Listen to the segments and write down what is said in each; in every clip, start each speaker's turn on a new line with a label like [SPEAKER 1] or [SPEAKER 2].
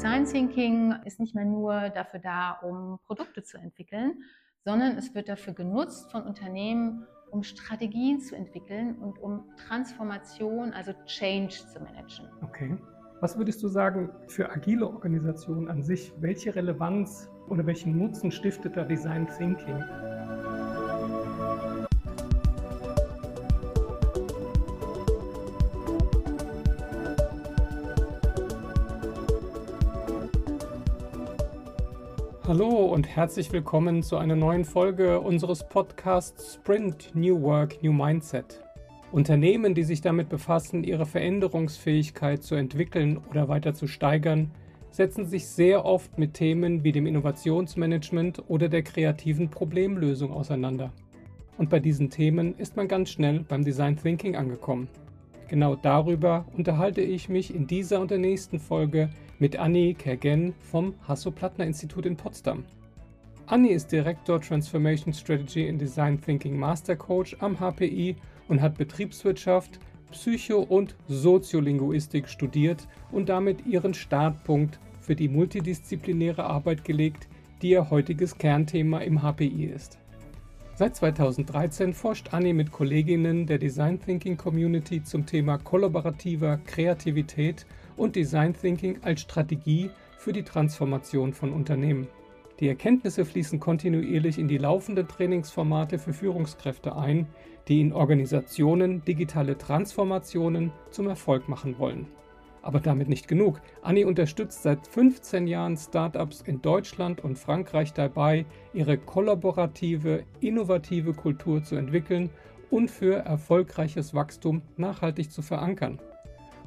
[SPEAKER 1] Design Thinking ist nicht mehr nur dafür da, um Produkte zu entwickeln, sondern es wird dafür genutzt von Unternehmen, um Strategien zu entwickeln und um Transformation, also Change zu managen.
[SPEAKER 2] Okay. Was würdest du sagen für agile Organisationen an sich? Welche Relevanz oder welchen Nutzen stiftet da Design Thinking? Hallo und herzlich willkommen zu einer neuen Folge unseres Podcasts Sprint New Work, New Mindset. Unternehmen, die sich damit befassen, ihre Veränderungsfähigkeit zu entwickeln oder weiter zu steigern, setzen sich sehr oft mit Themen wie dem Innovationsmanagement oder der kreativen Problemlösung auseinander. Und bei diesen Themen ist man ganz schnell beim Design Thinking angekommen. Genau darüber unterhalte ich mich in dieser und der nächsten Folge mit Anni Kergen vom Hasso-Plattner-Institut in Potsdam. Anni ist Direktor Transformation Strategy in Design Thinking Master Coach am HPI und hat Betriebswirtschaft, Psycho- und Soziolinguistik studiert und damit ihren Startpunkt für die multidisziplinäre Arbeit gelegt, die ihr heutiges Kernthema im HPI ist. Seit 2013 forscht Anni mit Kolleginnen der Design Thinking Community zum Thema kollaborativer Kreativität und Design Thinking als Strategie für die Transformation von Unternehmen. Die Erkenntnisse fließen kontinuierlich in die laufenden Trainingsformate für Führungskräfte ein, die in Organisationen digitale Transformationen zum Erfolg machen wollen. Aber damit nicht genug. Anni unterstützt seit 15 Jahren Startups in Deutschland und Frankreich dabei, ihre kollaborative, innovative Kultur zu entwickeln und für erfolgreiches Wachstum nachhaltig zu verankern.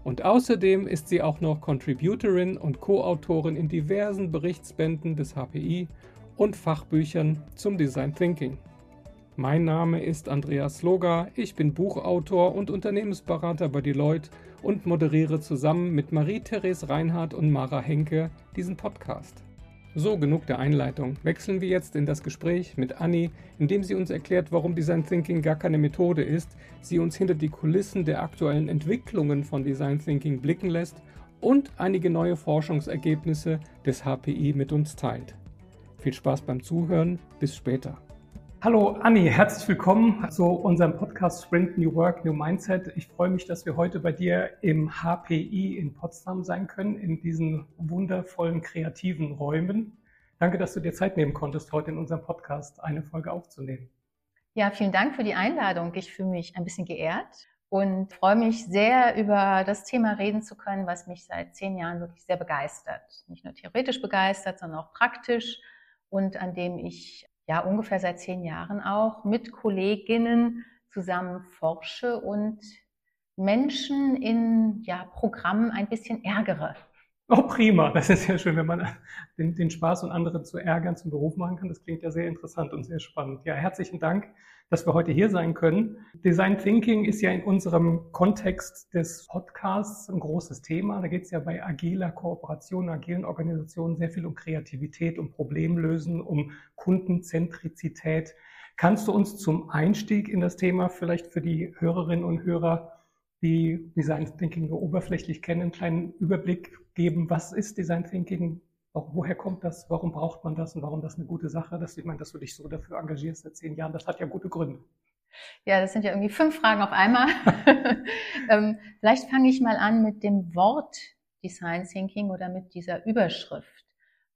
[SPEAKER 2] Und außerdem ist sie auch noch Contributorin und Co-Autorin in diversen Berichtsbänden des HPI und Fachbüchern zum Design Thinking. Mein Name ist Andreas Loga, ich bin Buchautor und Unternehmensberater bei Deloitte und moderiere zusammen mit Marie-Therese Reinhardt und Mara Henke diesen Podcast. So, genug der Einleitung. Wechseln wir jetzt in das Gespräch mit Anni, in dem sie uns erklärt, warum Design Thinking gar keine Methode ist, sie uns hinter die Kulissen der aktuellen Entwicklungen von Design Thinking blicken lässt und einige neue Forschungsergebnisse des HPI mit uns teilt. Viel Spaß beim Zuhören, bis später. Hallo Anni, herzlich willkommen zu unserem Podcast Sprint New Work, New Mindset. Ich freue mich, dass wir heute bei dir im HPI in Potsdam sein können, in diesen wundervollen kreativen Räumen. Danke, dass du dir Zeit nehmen konntest, heute in unserem Podcast eine Folge aufzunehmen.
[SPEAKER 1] Ja, vielen Dank für die Einladung. Ich fühle mich ein bisschen geehrt und freue mich sehr, über das Thema reden zu können, was mich seit zehn Jahren wirklich sehr begeistert. Nicht nur theoretisch begeistert, sondern auch praktisch und an dem ich ja ungefähr seit zehn Jahren auch mit Kolleginnen zusammen forsche und Menschen in ja, Programmen ein bisschen ärgere.
[SPEAKER 2] Oh, prima. Das ist ja schön, wenn man den, den Spaß und andere zu ärgern zum Beruf machen kann. Das klingt ja sehr interessant und sehr spannend. Ja, herzlichen Dank dass wir heute hier sein können. Design Thinking ist ja in unserem Kontext des Podcasts ein großes Thema. Da geht es ja bei agiler Kooperation, agilen Organisationen sehr viel um Kreativität, um Problemlösen, um Kundenzentrizität. Kannst du uns zum Einstieg in das Thema vielleicht für die Hörerinnen und Hörer, die Design Thinking nur oberflächlich kennen, einen kleinen Überblick geben? Was ist Design Thinking? woher kommt das? Warum braucht man das? Und warum das eine gute Sache ist? Ich meine, dass du dich so dafür engagierst seit zehn Jahren, das hat ja gute Gründe.
[SPEAKER 1] Ja, das sind ja irgendwie fünf Fragen auf einmal. ähm, vielleicht fange ich mal an mit dem Wort Design Thinking oder mit dieser Überschrift.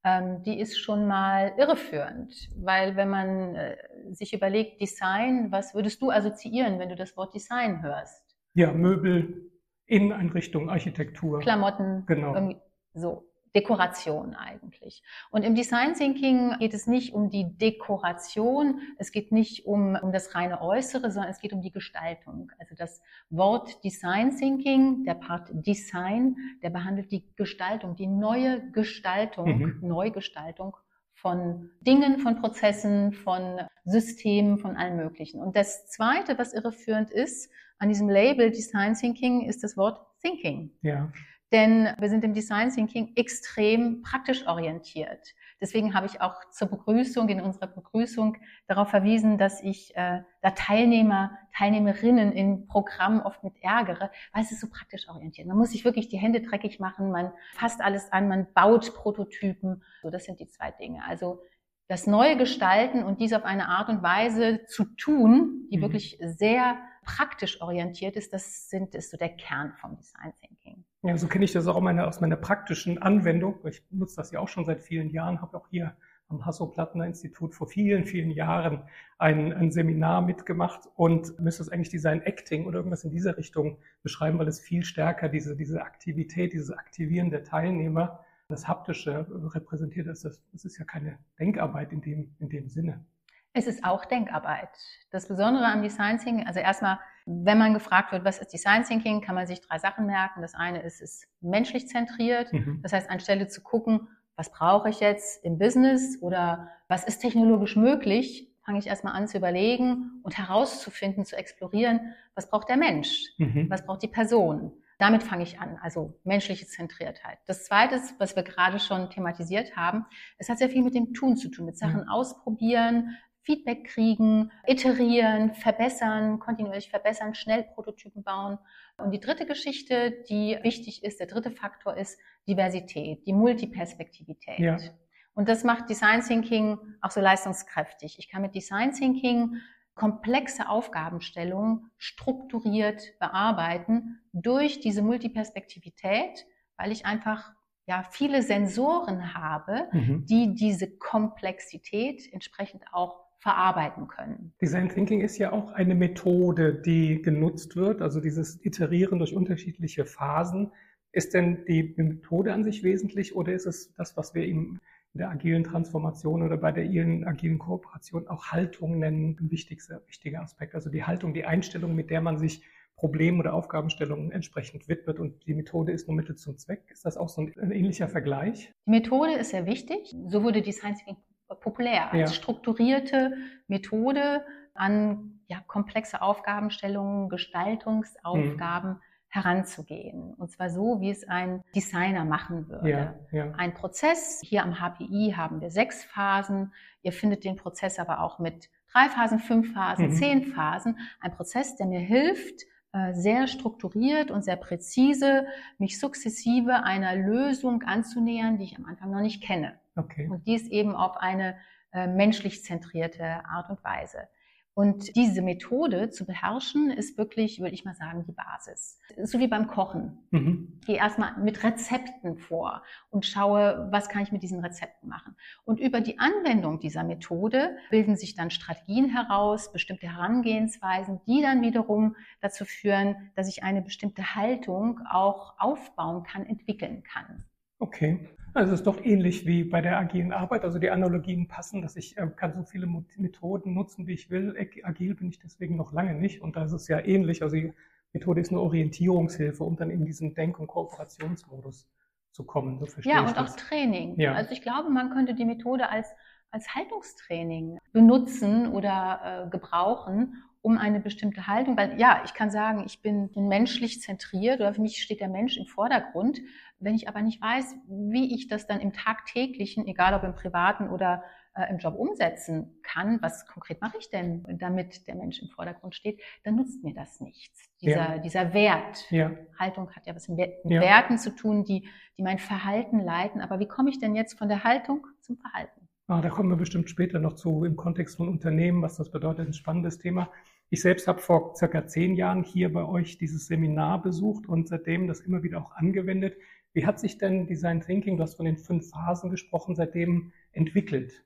[SPEAKER 1] Ähm, die ist schon mal irreführend, weil wenn man äh, sich überlegt, Design, was würdest du assoziieren, wenn du das Wort Design hörst?
[SPEAKER 2] Ja, Möbel, Inneneinrichtung, Architektur.
[SPEAKER 1] Klamotten. Genau. So. Dekoration eigentlich. Und im Design Thinking geht es nicht um die Dekoration, es geht nicht um, um das reine Äußere, sondern es geht um die Gestaltung. Also das Wort Design Thinking, der Part Design, der behandelt die Gestaltung, die neue Gestaltung, mhm. Neugestaltung von Dingen, von Prozessen, von Systemen, von allem Möglichen. Und das Zweite, was irreführend ist an diesem Label Design Thinking, ist das Wort Thinking. Ja. denn wir sind im Design Thinking extrem praktisch orientiert. Deswegen habe ich auch zur Begrüßung, in unserer Begrüßung darauf verwiesen, dass ich äh, da Teilnehmer, Teilnehmerinnen in Programmen oft mit ärgere, weil es ist so praktisch orientiert. Man muss sich wirklich die Hände dreckig machen, man fasst alles an, man baut Prototypen. So, das sind die zwei Dinge. Also das neue Gestalten und dies auf eine Art und Weise zu tun, die mhm. wirklich sehr praktisch orientiert ist, das sind, ist so der Kern vom Design Thinking.
[SPEAKER 2] Ja, so kenne ich das auch meine, aus meiner praktischen Anwendung. Ich nutze das ja auch schon seit vielen Jahren, habe auch hier am Hasso-Plattner-Institut vor vielen, vielen Jahren ein, ein Seminar mitgemacht und müsste es eigentlich Design Acting oder irgendwas in dieser Richtung beschreiben, weil es viel stärker diese, diese Aktivität, dieses Aktivieren der Teilnehmer, das Haptische repräsentiert. Das, das ist ja keine Denkarbeit in dem, in dem Sinne.
[SPEAKER 1] Es ist auch Denkarbeit. Das Besondere am Design Thinking, also erstmal, wenn man gefragt wird, was ist Design Thinking, kann man sich drei Sachen merken. Das eine ist, es ist menschlich zentriert. Mhm. Das heißt, anstelle zu gucken, was brauche ich jetzt im Business oder was ist technologisch möglich, fange ich erstmal an zu überlegen und herauszufinden, zu explorieren, was braucht der Mensch, mhm. was braucht die Person. Damit fange ich an, also menschliche Zentriertheit. Das Zweite, was wir gerade schon thematisiert haben, es hat sehr viel mit dem Tun zu tun, mit Sachen mhm. ausprobieren, Feedback kriegen, iterieren, verbessern, kontinuierlich verbessern, schnell Prototypen bauen. Und die dritte Geschichte, die wichtig ist, der dritte Faktor ist Diversität, die Multiperspektivität. Ja. Und das macht Design Thinking auch so leistungskräftig. Ich kann mit Design Thinking komplexe Aufgabenstellungen strukturiert bearbeiten durch diese Multiperspektivität, weil ich einfach ja viele Sensoren habe, mhm. die diese Komplexität entsprechend auch verarbeiten können.
[SPEAKER 2] Design Thinking ist ja auch eine Methode, die genutzt wird, also dieses Iterieren durch unterschiedliche Phasen. Ist denn die Methode an sich wesentlich oder ist es das, was wir in der agilen Transformation oder bei der agilen Kooperation auch Haltung nennen, ein wichtigster, wichtiger Aspekt? Also die Haltung, die Einstellung, mit der man sich Problemen oder Aufgabenstellungen entsprechend widmet und die Methode ist nur Mittel zum Zweck. Ist das auch so ein, ein ähnlicher Vergleich?
[SPEAKER 1] Die Methode ist sehr wichtig. So wurde Design Thinking populär als ja. strukturierte Methode an ja, komplexe Aufgabenstellungen, Gestaltungsaufgaben mhm. heranzugehen. Und zwar so, wie es ein Designer machen würde. Ja, ja. Ein Prozess, hier am HPI haben wir sechs Phasen. Ihr findet den Prozess aber auch mit drei Phasen, fünf Phasen, mhm. zehn Phasen. Ein Prozess, der mir hilft, äh, sehr strukturiert und sehr präzise, mich sukzessive einer Lösung anzunähern, die ich am Anfang noch nicht kenne. Okay. Und dies eben auf eine äh, menschlich zentrierte Art und Weise. Und diese Methode zu beherrschen, ist wirklich, würde ich mal sagen, die Basis. So wie beim Kochen. Mhm. Gehe erstmal mit Rezepten vor und schaue, was kann ich mit diesen Rezepten machen. Und über die Anwendung dieser Methode bilden sich dann Strategien heraus, bestimmte Herangehensweisen, die dann wiederum dazu führen, dass ich eine bestimmte Haltung auch aufbauen kann, entwickeln kann.
[SPEAKER 2] Okay. Also es ist doch ähnlich wie bei der agilen Arbeit. Also die Analogien passen, dass ich äh, kann so viele Methoden nutzen, wie ich will. Agil bin ich deswegen noch lange nicht. Und da ist es ja ähnlich. Also die Methode ist eine Orientierungshilfe, um dann in diesen Denk- und Kooperationsmodus zu kommen.
[SPEAKER 1] So verstehe ja, und das. auch Training. Ja. Also ich glaube, man könnte die Methode als, als Haltungstraining benutzen oder äh, gebrauchen, um eine bestimmte Haltung, weil ja, ich kann sagen, ich bin menschlich zentriert oder für mich steht der Mensch im Vordergrund. Wenn ich aber nicht weiß, wie ich das dann im tagtäglichen, egal ob im privaten oder äh, im Job umsetzen kann, was konkret mache ich denn, damit der Mensch im Vordergrund steht, dann nutzt mir das nichts. Dieser, ja. dieser Wert. Ja. Haltung hat ja was mit ja. Werten zu tun, die, die mein Verhalten leiten. Aber wie komme ich denn jetzt von der Haltung zum Verhalten?
[SPEAKER 2] Ah, da kommen wir bestimmt später noch zu im Kontext von Unternehmen, was das bedeutet, ein spannendes Thema. Ich selbst habe vor circa zehn Jahren hier bei euch dieses Seminar besucht und seitdem das immer wieder auch angewendet. Wie hat sich denn Design Thinking, du hast von den fünf Phasen gesprochen, seitdem entwickelt?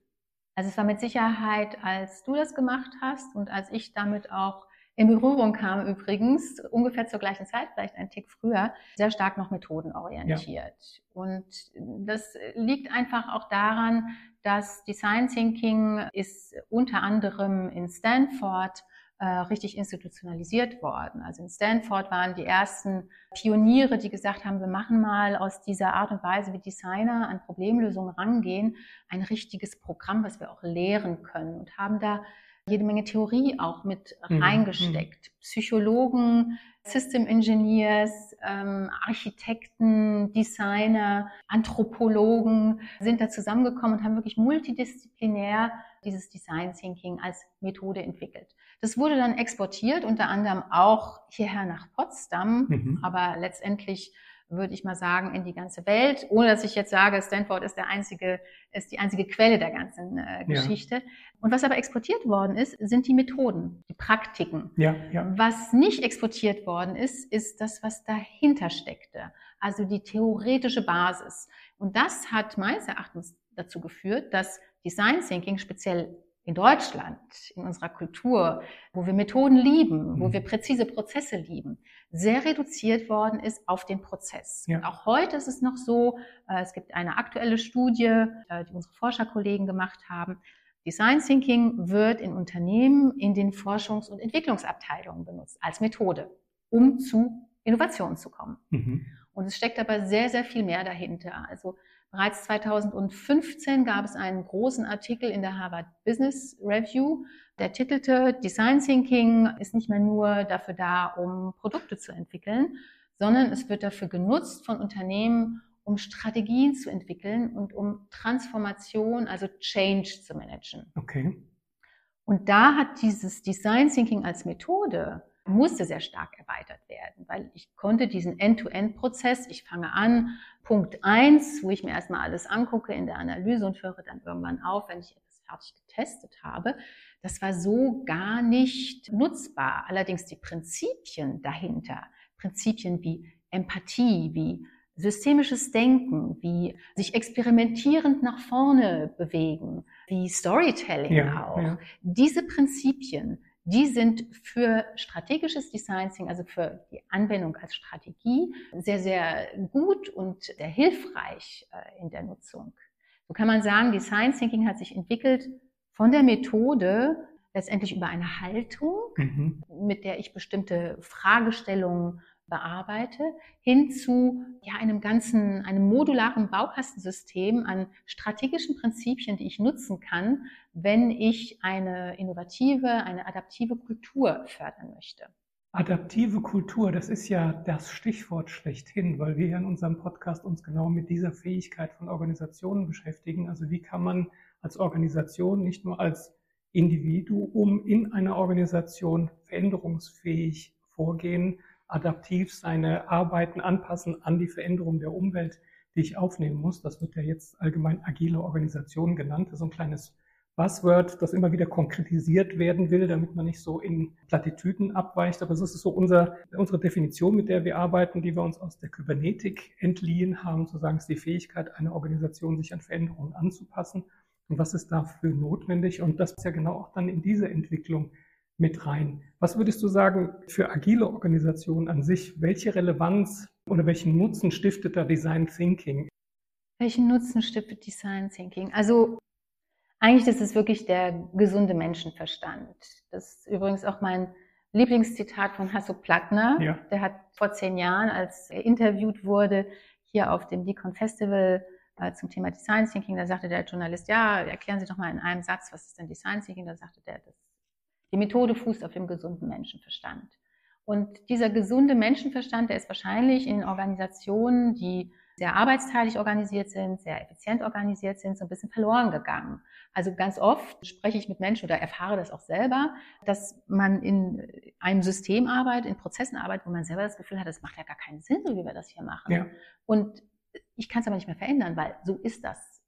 [SPEAKER 1] Also es war mit Sicherheit, als du das gemacht hast und als ich damit auch in Berührung kam übrigens, ungefähr zur gleichen Zeit, vielleicht ein Tick früher, sehr stark noch methodenorientiert. Ja. Und das liegt einfach auch daran, dass Design Thinking ist unter anderem in Stanford äh, richtig institutionalisiert worden. Also in Stanford waren die ersten Pioniere, die gesagt haben, wir machen mal aus dieser Art und Weise, wie Designer an Problemlösungen rangehen, ein richtiges Programm, was wir auch lehren können und haben da jede Menge Theorie auch mit
[SPEAKER 2] Mhm.
[SPEAKER 1] reingesteckt. Psychologen, System Engineers, ähm, Architekten, Designer, Anthropologen sind da zusammengekommen und haben wirklich multidisziplinär dieses Design Thinking als Methode entwickelt. Das wurde dann exportiert, unter anderem auch hierher nach Potsdam,
[SPEAKER 2] Mhm.
[SPEAKER 1] aber letztendlich würde ich mal sagen, in die ganze Welt, ohne dass ich jetzt sage, Stanford ist der einzige, ist die einzige Quelle der ganzen äh, Geschichte. Und was aber exportiert worden ist, sind die Methoden, die Praktiken.
[SPEAKER 2] Ja, ja.
[SPEAKER 1] Was nicht exportiert worden ist, ist das, was dahinter steckte. Also die theoretische Basis. Und das hat meines Erachtens dazu geführt, dass Design Thinking speziell in Deutschland, in unserer Kultur, wo wir Methoden lieben, wo
[SPEAKER 2] Mhm.
[SPEAKER 1] wir präzise Prozesse lieben, sehr reduziert worden ist auf den Prozess.
[SPEAKER 2] Ja.
[SPEAKER 1] Und auch heute ist es noch so, äh, es gibt eine aktuelle Studie, äh, die unsere Forscherkollegen gemacht haben. Design Thinking wird in Unternehmen in den Forschungs- und Entwicklungsabteilungen benutzt als Methode, um zu Innovationen zu kommen.
[SPEAKER 2] Mhm.
[SPEAKER 1] Und es steckt aber sehr, sehr viel mehr dahinter. Also bereits 2015 gab es einen großen Artikel in der Harvard Business Review, der titelte Design Thinking ist nicht mehr nur dafür da, um Produkte zu entwickeln, sondern es wird dafür genutzt von Unternehmen, um Strategien zu entwickeln und um Transformation, also Change zu managen.
[SPEAKER 2] Okay.
[SPEAKER 1] Und da hat dieses Design Thinking als Methode musste sehr stark erweitert werden, weil ich konnte diesen End-to-End-Prozess, ich fange an, Punkt eins, wo ich mir erstmal alles angucke in der Analyse und höre dann irgendwann auf, wenn ich etwas fertig getestet habe. Das war so gar nicht nutzbar. Allerdings die Prinzipien dahinter, Prinzipien wie Empathie, wie systemisches Denken, wie sich experimentierend nach vorne bewegen, wie Storytelling
[SPEAKER 2] Ja,
[SPEAKER 1] auch.
[SPEAKER 2] ja.
[SPEAKER 1] Diese Prinzipien, die sind für strategisches Design Thinking, also für die Anwendung als Strategie, sehr, sehr gut und sehr hilfreich äh, in der Nutzung. So kann man sagen, Design Thinking hat sich entwickelt von der Methode letztendlich über eine Haltung,
[SPEAKER 2] Mhm.
[SPEAKER 1] mit der ich bestimmte Fragestellungen bearbeite, hin zu ja, einem ganzen, einem modularen Baukastensystem an strategischen Prinzipien, die ich nutzen kann, wenn ich eine innovative, eine adaptive Kultur fördern möchte.
[SPEAKER 2] Adaptive Kultur, das ist ja das Stichwort schlechthin, weil wir in unserem Podcast uns genau mit dieser Fähigkeit von Organisationen beschäftigen. Also wie kann man als Organisation, nicht nur als Individuum in einer Organisation veränderungsfähig vorgehen, adaptiv seine Arbeiten anpassen an die Veränderung der Umwelt, die ich aufnehmen muss. Das wird ja jetzt allgemein agile Organisation genannt. Das ist so ein kleines Buzzword, das immer wieder konkretisiert werden will, damit man nicht so in Plattitüden abweicht. Aber das ist so unser, unsere Definition, mit der wir arbeiten, die wir uns aus der Kybernetik entliehen haben, zu sagen, es ist die Fähigkeit einer Organisation, sich an Veränderungen anzupassen. Und was ist dafür notwendig? Und das ist ja genau auch dann in diese Entwicklung mit rein. Was würdest du sagen für agile Organisationen an sich? Welche Relevanz oder welchen Nutzen stiftet da Design Thinking?
[SPEAKER 1] Welchen Nutzen stiftet Design Thinking? Also eigentlich ist es wirklich der gesunde Menschenverstand. Das ist übrigens auch mein Lieblingszitat von Hasso Plattner.
[SPEAKER 2] Ja.
[SPEAKER 1] Der hat vor zehn Jahren, als er interviewt wurde, hier auf dem Decon Festival äh, zum Thema Design Thinking, da sagte der Journalist, ja, erklären Sie doch mal in einem Satz, was ist denn Design Thinking? Da sagte der, das, die Methode fußt auf dem gesunden Menschenverstand. Und dieser gesunde Menschenverstand, der ist wahrscheinlich in Organisationen, die sehr arbeitsteilig organisiert sind, sehr effizient organisiert sind, so ein bisschen verloren gegangen. Also ganz oft spreche ich mit Menschen oder erfahre das auch selber, dass man in einem System arbeitet, in Prozessen arbeitet, wo man selber das Gefühl hat, das macht ja gar keinen Sinn, so wie wir das hier machen.
[SPEAKER 2] Ja.
[SPEAKER 1] Und ich kann es aber nicht mehr verändern, weil so ist das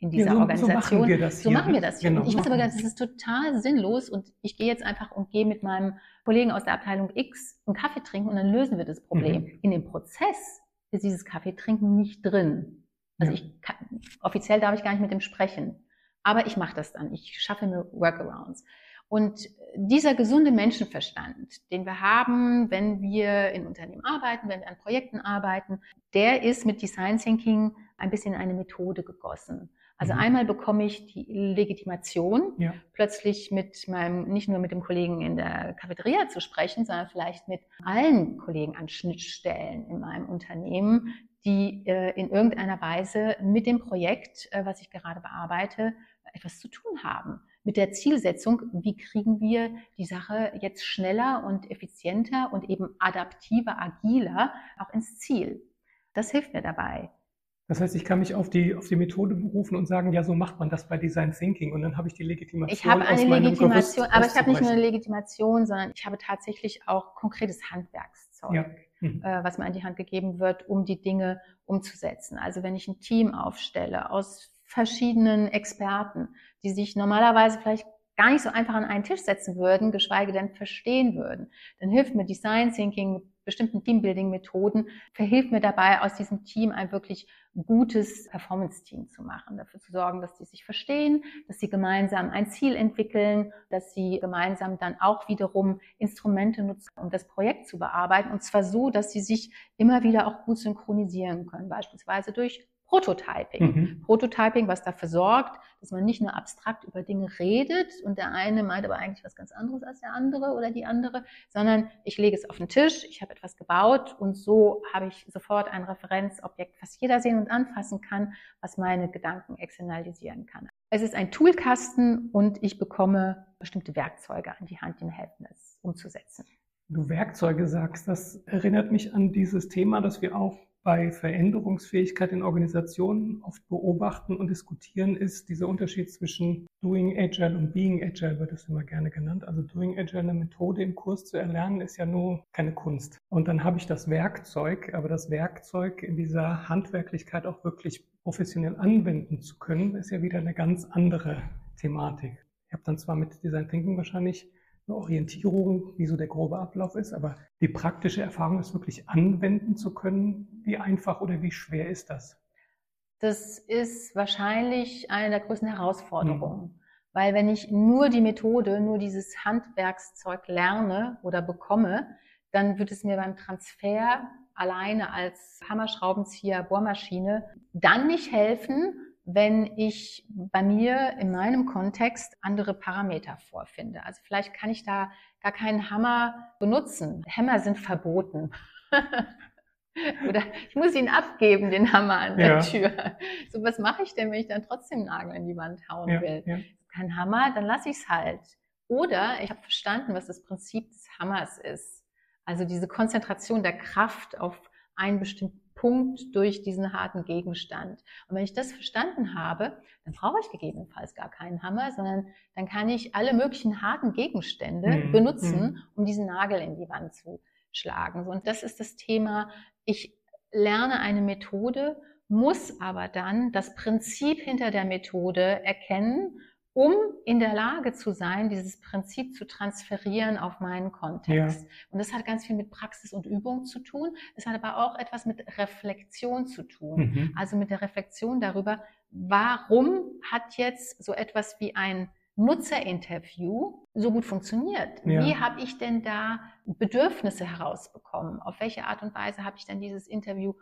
[SPEAKER 1] in dieser
[SPEAKER 2] Ja, so- so
[SPEAKER 1] Organisation.
[SPEAKER 2] machen wir das
[SPEAKER 1] So
[SPEAKER 2] hier.
[SPEAKER 1] machen wir das hier.
[SPEAKER 2] Genau,
[SPEAKER 1] ich weiß aber,
[SPEAKER 2] machen
[SPEAKER 1] das ist total sinnlos und ich gehe jetzt einfach und gehe mit meinem Kollegen aus der Abteilung X einen Kaffee trinken und dann lösen wir das Problem.
[SPEAKER 2] Mhm.
[SPEAKER 1] In dem Prozess ist dieses Kaffeetrinken nicht drin. Also
[SPEAKER 2] Ja.
[SPEAKER 1] ich kann, offiziell darf ich gar nicht mit dem sprechen. Aber ich mache das dann. Ich schaffe mir Workarounds. Und dieser gesunde Menschenverstand, den wir haben, wenn wir in Unternehmen arbeiten, wenn wir an Projekten arbeiten, der ist mit Design Thinking ein bisschen in eine Methode gegossen. Also
[SPEAKER 2] Mhm.
[SPEAKER 1] einmal bekomme ich die Legitimation,
[SPEAKER 2] Ja.
[SPEAKER 1] plötzlich mit meinem, nicht nur mit dem Kollegen in der Cafeteria zu sprechen, sondern vielleicht mit allen Kollegen an Schnittstellen in meinem Unternehmen, die äh, in irgendeiner Weise mit dem Projekt, äh, was ich gerade bearbeite, etwas zu tun haben. mit der Zielsetzung, wie kriegen wir die Sache jetzt schneller und effizienter und eben adaptiver, agiler auch ins Ziel. Das hilft mir dabei.
[SPEAKER 2] Das heißt, ich kann mich auf die, auf die Methode berufen und sagen, ja, so macht man das bei Design Thinking. Und dann habe ich die Legitimation.
[SPEAKER 1] Ich habe eine Legitimation, aber ich habe nicht nur eine Legitimation, sondern ich habe tatsächlich auch konkretes Handwerkszeug, ja. mhm. äh, was mir an die Hand gegeben wird, um die Dinge umzusetzen. Also wenn ich ein Team aufstelle aus verschiedenen Experten, die sich normalerweise vielleicht gar nicht so einfach an einen Tisch setzen würden, geschweige denn verstehen würden, dann hilft mir Design Thinking bestimmten Teambuilding-Methoden verhilft mir dabei, aus diesem Team ein wirklich gutes Performance-Team zu machen, dafür zu sorgen, dass sie sich verstehen, dass sie gemeinsam ein Ziel entwickeln, dass sie gemeinsam dann auch wiederum Instrumente nutzen, um das Projekt zu bearbeiten, und zwar so, dass sie sich immer wieder auch gut synchronisieren können, beispielsweise durch Prototyping. Mhm. Prototyping, was dafür sorgt, dass man nicht nur abstrakt über Dinge redet und der eine meint aber eigentlich was ganz anderes als der andere oder die andere, sondern ich lege es auf den Tisch, ich habe etwas gebaut und so habe ich sofort ein Referenzobjekt, was jeder sehen und anfassen kann, was meine Gedanken externalisieren kann. Es ist ein Toolkasten und ich bekomme bestimmte Werkzeuge an die Hand, die mir helfen, es umzusetzen.
[SPEAKER 2] Du Werkzeuge sagst, das erinnert mich an dieses Thema, das wir auch bei Veränderungsfähigkeit in Organisationen oft beobachten und diskutieren, ist dieser Unterschied zwischen Doing Agile und Being Agile, wird es immer gerne genannt. Also Doing Agile, eine Methode im Kurs zu erlernen, ist ja nur keine Kunst. Und dann habe ich das Werkzeug, aber das Werkzeug in dieser Handwerklichkeit auch wirklich professionell anwenden zu können, ist ja wieder eine ganz andere Thematik. Ich habe dann zwar mit Design Thinking wahrscheinlich eine Orientierung, wie so der grobe Ablauf ist, aber die praktische Erfahrung, es wirklich anwenden zu können, wie einfach oder wie schwer ist das?
[SPEAKER 1] Das ist wahrscheinlich eine der größten Herausforderungen. Mhm. Weil wenn ich nur die Methode, nur dieses Handwerkszeug lerne oder bekomme, dann wird es mir beim Transfer alleine als Hammerschraubenzieher, Bohrmaschine dann nicht helfen, wenn ich bei mir in meinem Kontext andere Parameter vorfinde. Also vielleicht kann ich da gar keinen Hammer benutzen. Hämmer sind verboten. Oder ich muss ihn abgeben, den Hammer an der ja. Tür. So, was mache ich denn, wenn ich dann trotzdem einen Nagel in die Wand hauen ja, will? Ja. Kein Hammer, dann lasse ich es halt. Oder ich habe verstanden, was das Prinzip des Hammers ist. Also diese Konzentration der Kraft auf einen bestimmten Punkt durch diesen harten Gegenstand. Und wenn ich das verstanden habe, dann brauche ich gegebenenfalls gar keinen Hammer, sondern dann kann ich alle möglichen harten Gegenstände mhm. benutzen, mhm. um diesen Nagel in die Wand zu schlagen. Und das ist das Thema. Ich lerne eine Methode, muss aber dann das Prinzip hinter der Methode erkennen um in der Lage zu sein, dieses Prinzip zu transferieren auf meinen Kontext. Ja. Und das hat ganz viel mit Praxis und Übung zu tun. Es hat aber auch etwas mit Reflexion zu tun. Mhm. Also mit der Reflexion darüber, warum hat jetzt so etwas wie ein Nutzerinterview so gut funktioniert? Ja. Wie habe ich denn da Bedürfnisse herausbekommen? Auf welche Art und Weise habe ich denn dieses Interview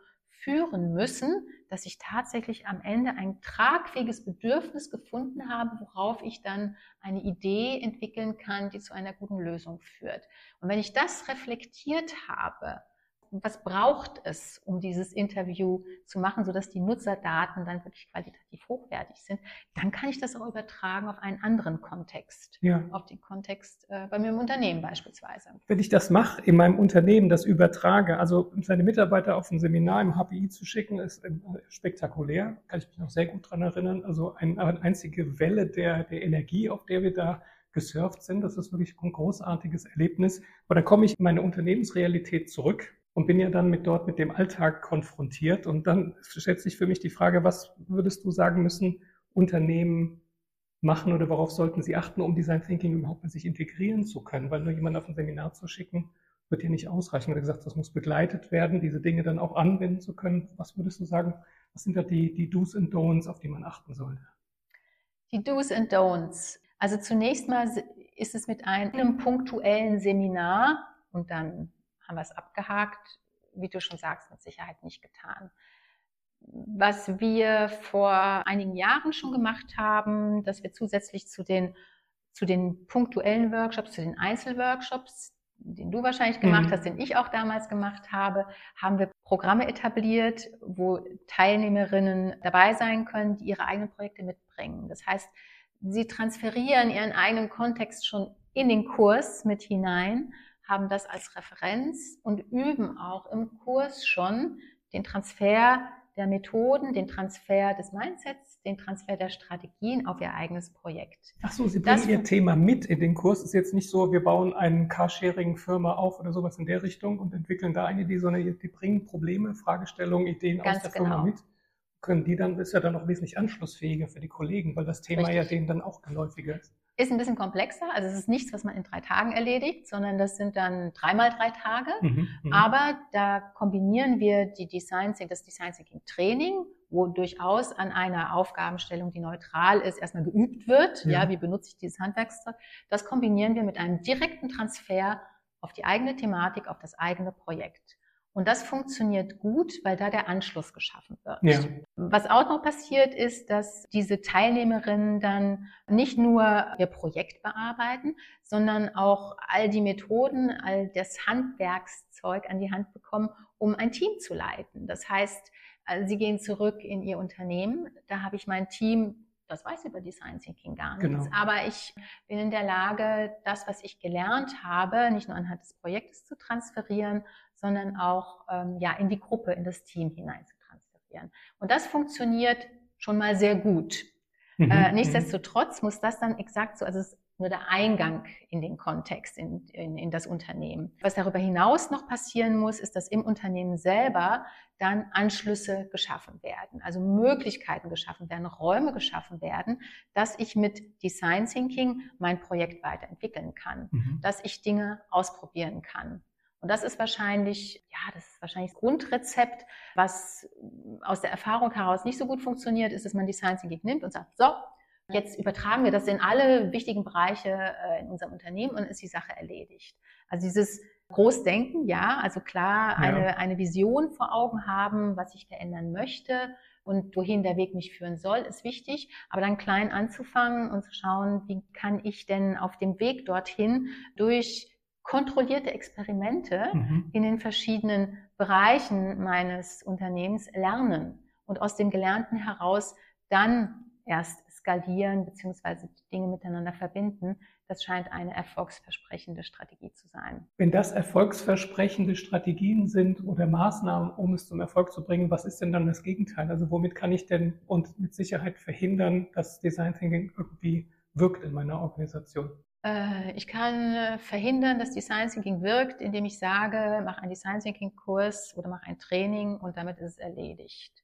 [SPEAKER 1] führen müssen, dass ich tatsächlich am Ende ein tragfähiges Bedürfnis gefunden habe, worauf ich dann eine Idee entwickeln kann, die zu einer guten Lösung führt. Und wenn ich das reflektiert habe, was braucht es, um dieses Interview zu machen, sodass die Nutzerdaten dann wirklich qualitativ hochwertig sind, dann kann ich das auch übertragen auf einen anderen Kontext, ja. auf den Kontext äh, bei mir im Unternehmen beispielsweise.
[SPEAKER 2] Wenn ich das mache, in meinem Unternehmen, das übertrage, also seine Mitarbeiter auf ein Seminar im HPI zu schicken, ist äh, spektakulär, kann ich mich noch sehr gut dran erinnern. Also ein, eine einzige Welle der, der Energie, auf der wir da gesurft sind. Das ist wirklich ein großartiges Erlebnis. Aber dann komme ich in meine Unternehmensrealität zurück und bin ja dann mit dort mit dem Alltag konfrontiert. Und dann stellt sich für mich die Frage, was würdest du sagen müssen, Unternehmen machen oder worauf sollten sie achten, um Design Thinking überhaupt mit sich integrieren zu können? Weil nur jemanden auf ein Seminar zu schicken, wird hier nicht ausreichen. Hast gesagt, das muss begleitet werden, diese Dinge dann auch anwenden zu können. Was würdest du sagen, was sind da die, die Do's and Don'ts, auf die man achten sollte?
[SPEAKER 1] Die Do's and Don'ts. Also zunächst mal ist es mit einem punktuellen Seminar und dann haben wir es abgehakt, wie du schon sagst, mit Sicherheit nicht getan. Was wir vor einigen Jahren schon gemacht haben, dass wir zusätzlich zu den, zu den punktuellen Workshops, zu den Einzelworkshops, den du wahrscheinlich gemacht mhm. hast, den ich auch damals gemacht habe, haben wir Programme etabliert, wo Teilnehmerinnen dabei sein können, die ihre eigenen Projekte mitbringen. Das heißt, sie transferieren ihren eigenen Kontext schon in den Kurs mit hinein, haben das als Referenz und üben auch im Kurs schon den Transfer der Methoden, den Transfer des Mindsets, den Transfer der Strategien auf ihr eigenes Projekt.
[SPEAKER 2] Ach so, Sie bringen das, Ihr Thema mit in den Kurs. Ist jetzt nicht so, wir bauen eine Carsharing-Firma auf oder sowas in der Richtung und entwickeln da eine Idee, sondern die bringen Probleme, Fragestellungen, Ideen aus der genau. Firma mit. Können die dann, ist ja dann auch wesentlich anschlussfähiger für die Kollegen, weil das Thema Richtig. ja denen dann auch geläufiger ist.
[SPEAKER 1] Ist ein bisschen komplexer, also es ist nichts, was man in drei Tagen erledigt, sondern das sind dann dreimal drei Tage. Mhm, mhm. Aber da kombinieren wir die Design Thinking, das Design Thinking Training, wo durchaus an einer Aufgabenstellung, die neutral ist, erstmal geübt wird. Ja. ja, wie benutze ich dieses Handwerkszeug? Das kombinieren wir mit einem direkten Transfer auf die eigene Thematik, auf das eigene Projekt. Und das funktioniert gut, weil da der Anschluss geschaffen wird. Ja. Was auch noch passiert ist, dass diese Teilnehmerinnen dann nicht nur ihr Projekt bearbeiten, sondern auch all die Methoden, all das Handwerkszeug an die Hand bekommen, um ein Team zu leiten. Das heißt, also sie gehen zurück in ihr Unternehmen. Da habe ich mein Team das weiß über Design Thinking gar nichts. Genau. Aber ich bin in der Lage, das, was ich gelernt habe, nicht nur anhand des Projektes zu transferieren, sondern auch ähm, ja, in die Gruppe, in das Team hinein zu transferieren. Und das funktioniert schon mal sehr gut. Mhm. Äh, mhm. nichtsdestotrotz muss das dann exakt so, also es ist nur der Eingang in den Kontext, in, in, in das Unternehmen. Was darüber hinaus noch passieren muss, ist, dass im Unternehmen selber dann Anschlüsse geschaffen werden, also Möglichkeiten geschaffen werden, Räume geschaffen werden, dass ich mit Design Thinking mein Projekt weiterentwickeln kann, mhm. dass ich Dinge ausprobieren kann. Und das ist wahrscheinlich, ja, das ist wahrscheinlich das Grundrezept, was aus der Erfahrung heraus nicht so gut funktioniert, ist, dass man Design Thinking nimmt und sagt, so, jetzt übertragen wir das in alle wichtigen Bereiche äh, in unserem Unternehmen und ist die Sache erledigt. Also dieses Großdenken, ja, also klar eine, ja. eine Vision vor Augen haben, was ich verändern möchte und wohin der Weg mich führen soll, ist wichtig. Aber dann klein anzufangen und zu schauen, wie kann ich denn auf dem Weg dorthin durch kontrollierte Experimente mhm. in den verschiedenen Bereichen meines Unternehmens lernen und aus dem Gelernten heraus dann erst skalieren bzw. Dinge miteinander verbinden. Das scheint eine erfolgsversprechende Strategie zu sein.
[SPEAKER 2] Wenn das erfolgsversprechende Strategien sind oder Maßnahmen, um es zum Erfolg zu bringen, was ist denn dann das Gegenteil? Also womit kann ich denn und mit Sicherheit verhindern, dass Design Thinking irgendwie wirkt in meiner Organisation?
[SPEAKER 1] Äh, ich kann äh, verhindern, dass Design Thinking wirkt, indem ich sage, mach einen Design Thinking Kurs oder mach ein Training und damit ist es erledigt.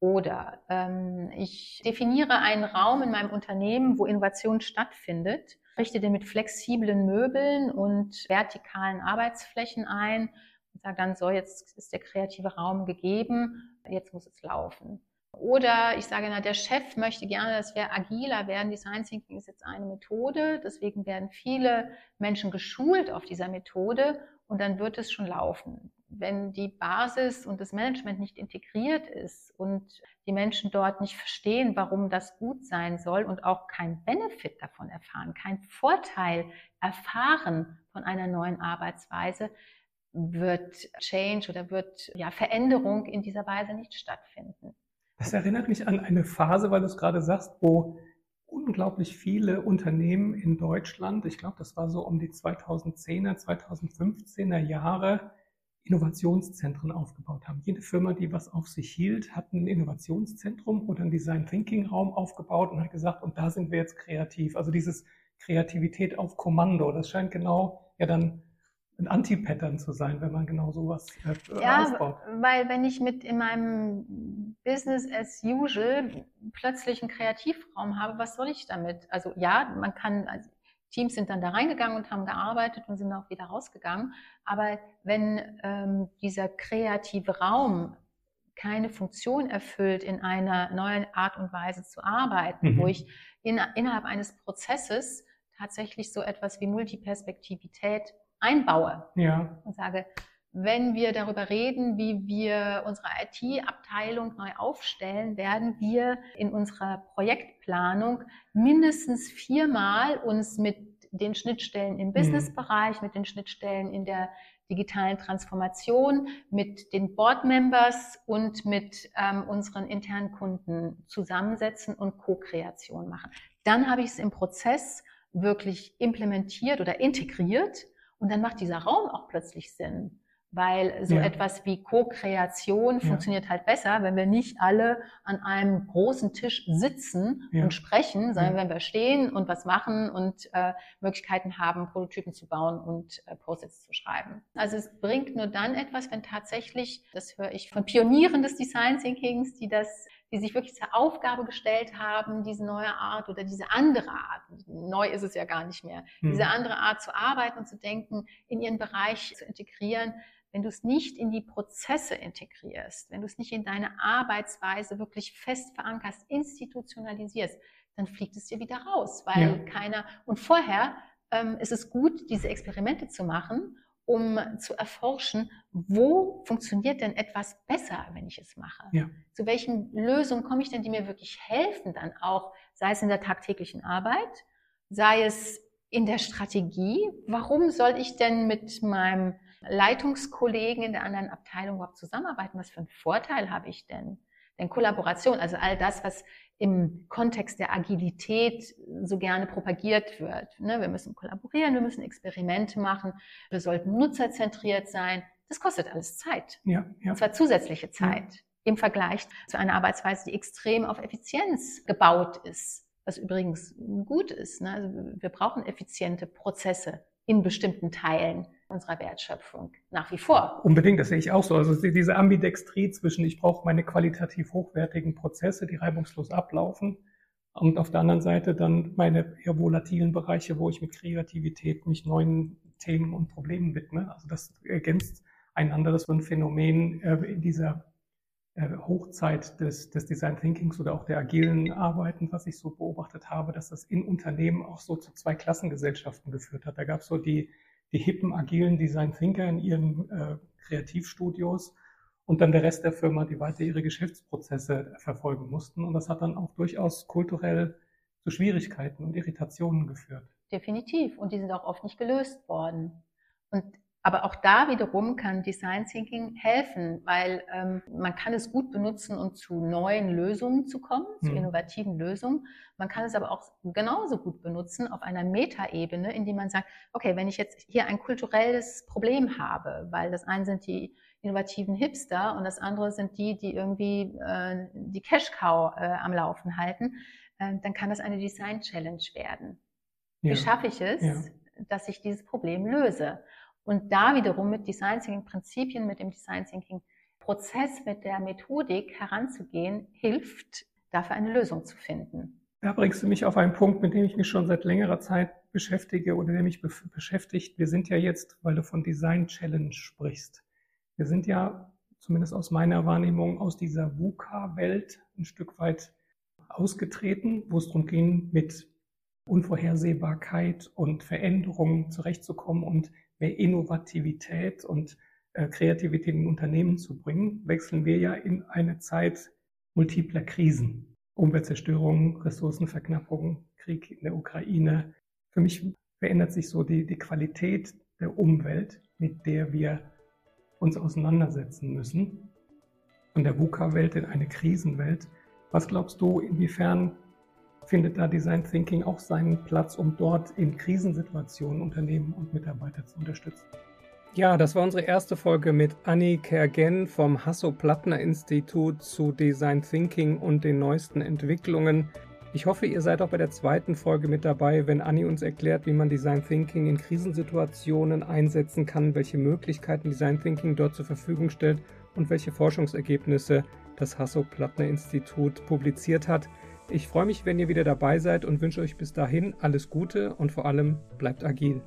[SPEAKER 1] Oder ähm, ich definiere einen Raum in meinem Unternehmen, wo Innovation stattfindet, richte den mit flexiblen Möbeln und vertikalen Arbeitsflächen ein und sage dann, so, jetzt ist der kreative Raum gegeben, jetzt muss es laufen. Oder ich sage, na, der Chef möchte gerne, dass wir agiler werden. Design Thinking ist jetzt eine Methode. Deswegen werden viele Menschen geschult auf dieser Methode und dann wird es schon laufen. Wenn die Basis und das Management nicht integriert ist und die Menschen dort nicht verstehen, warum das gut sein soll und auch kein Benefit davon erfahren, kein Vorteil erfahren von einer neuen Arbeitsweise, wird Change oder wird ja Veränderung in dieser Weise nicht stattfinden.
[SPEAKER 2] Das erinnert mich an eine Phase, weil du es gerade sagst, wo unglaublich viele Unternehmen in Deutschland, ich glaube, das war so um die 2010er, 2015er Jahre, Innovationszentren aufgebaut haben. Jede Firma, die was auf sich hielt, hat ein Innovationszentrum oder einen Design Thinking Raum aufgebaut und hat gesagt, und da sind wir jetzt kreativ. Also dieses Kreativität auf Kommando, das scheint genau ja dann ein Anti-Pattern zu sein, wenn man genau sowas äh,
[SPEAKER 1] ja, aufbaut. Weil wenn ich mit in meinem Business as usual plötzlich einen Kreativraum habe, was soll ich damit? Also ja, man kann, also Teams sind dann da reingegangen und haben gearbeitet und sind auch wieder rausgegangen. Aber wenn ähm, dieser kreative Raum keine Funktion erfüllt, in einer neuen Art und Weise zu arbeiten, mhm. wo ich in, innerhalb eines Prozesses tatsächlich so etwas wie Multiperspektivität einbaue ja. und sage, wenn wir darüber reden, wie wir unsere IT-Abteilung neu aufstellen, werden wir in unserer Projektplanung mindestens viermal uns mit den Schnittstellen im mhm. Businessbereich, mit den Schnittstellen in der digitalen Transformation, mit den Board Members und mit ähm, unseren internen Kunden zusammensetzen und Co-Kreation machen. Dann habe ich es im Prozess wirklich implementiert oder integriert und dann macht dieser Raum auch plötzlich Sinn. Weil so ja. etwas wie Co-Kreation ja. funktioniert halt besser, wenn wir nicht alle an einem großen Tisch sitzen ja. und sprechen, sondern wenn wir stehen und was machen und äh, Möglichkeiten haben, Prototypen zu bauen und äh, Post-its zu schreiben. Also es bringt nur dann etwas, wenn tatsächlich, das höre ich von Pionieren des Design Thinkings, die das die sich wirklich zur Aufgabe gestellt haben, diese neue Art oder diese andere Art, neu ist es ja gar nicht mehr, hm. diese andere Art zu arbeiten und zu denken, in ihren Bereich zu integrieren. Wenn du es nicht in die Prozesse integrierst, wenn du es nicht in deine Arbeitsweise wirklich fest verankerst, institutionalisierst, dann fliegt es dir wieder raus, weil ja. keiner, und vorher ähm, ist es gut, diese Experimente zu machen um zu erforschen, wo funktioniert denn etwas besser, wenn ich es mache? Ja. Zu welchen Lösungen komme ich denn, die mir wirklich helfen, dann auch, sei es in der tagtäglichen Arbeit, sei es in der Strategie. Warum soll ich denn mit meinem Leitungskollegen in der anderen Abteilung überhaupt zusammenarbeiten? Was für einen Vorteil habe ich denn? Denn Kollaboration, also all das, was im Kontext der Agilität so gerne propagiert wird. Ne? Wir müssen kollaborieren, wir müssen Experimente machen, wir sollten nutzerzentriert sein. Das kostet alles Zeit. Ja, ja. Und zwar zusätzliche Zeit ja. im Vergleich zu einer Arbeitsweise, die extrem auf Effizienz gebaut ist. Was übrigens gut ist. Ne? Also wir brauchen effiziente Prozesse in bestimmten Teilen unserer Wertschöpfung nach wie vor.
[SPEAKER 2] Unbedingt, das sehe ich auch so. Also diese Ambidextrie zwischen, ich brauche meine qualitativ hochwertigen Prozesse, die reibungslos ablaufen, und auf der anderen Seite dann meine eher volatilen Bereiche, wo ich mit Kreativität mich neuen Themen und Problemen widme. Also das ergänzt ein anderes Phänomen äh, in dieser äh, Hochzeit des, des Design Thinkings oder auch der agilen Arbeiten, was ich so beobachtet habe, dass das in Unternehmen auch so zu zwei Klassengesellschaften geführt hat. Da gab es so die die hippen, agilen Design Thinker in ihren äh, Kreativstudios und dann der Rest der Firma, die weiter ihre Geschäftsprozesse verfolgen mussten. Und das hat dann auch durchaus kulturell zu Schwierigkeiten und Irritationen geführt.
[SPEAKER 1] Definitiv. Und die sind auch oft nicht gelöst worden. Und aber auch da wiederum kann Design Thinking helfen, weil ähm, man kann es gut benutzen, um zu neuen Lösungen zu kommen, zu mhm. innovativen Lösungen. Man kann es aber auch genauso gut benutzen auf einer Metaebene, indem man sagt, okay, wenn ich jetzt hier ein kulturelles Problem habe, weil das eine sind die innovativen Hipster und das andere sind die, die irgendwie äh, die Cash Cow äh, am Laufen halten, äh, dann kann das eine Design Challenge werden. Ja. Wie schaffe ich es, ja. dass ich dieses Problem löse? Und da wiederum mit Design Thinking Prinzipien, mit dem Design Thinking Prozess, mit der Methodik heranzugehen, hilft, dafür eine Lösung zu finden.
[SPEAKER 2] Da bringst du mich auf einen Punkt, mit dem ich mich schon seit längerer Zeit beschäftige oder der mich beschäftigt. Wir sind ja jetzt, weil du von Design Challenge sprichst, wir sind ja zumindest aus meiner Wahrnehmung aus dieser VUCA-Welt ein Stück weit ausgetreten, wo es darum ging, mit Unvorhersehbarkeit und Veränderungen zurechtzukommen und mehr Innovativität und äh, Kreativität in Unternehmen zu bringen, wechseln wir ja in eine Zeit multipler Krisen. Umweltzerstörung, Ressourcenverknappung, Krieg in der Ukraine. Für mich verändert sich so die, die Qualität der Umwelt, mit der wir uns auseinandersetzen müssen. Von der VUCA-Welt in eine Krisenwelt. Was glaubst du, inwiefern findet da Design Thinking auch seinen Platz, um dort in Krisensituationen Unternehmen und Mitarbeiter zu unterstützen. Ja, das war unsere erste Folge mit Annie Kergen vom Hasso-Plattner-Institut zu Design Thinking und den neuesten Entwicklungen. Ich hoffe, ihr seid auch bei der zweiten Folge mit dabei, wenn Annie uns erklärt, wie man Design Thinking in Krisensituationen einsetzen kann, welche Möglichkeiten Design Thinking dort zur Verfügung stellt und welche Forschungsergebnisse das Hasso-Plattner-Institut publiziert hat. Ich freue mich, wenn ihr wieder dabei seid und wünsche euch bis dahin alles Gute und vor allem bleibt agil.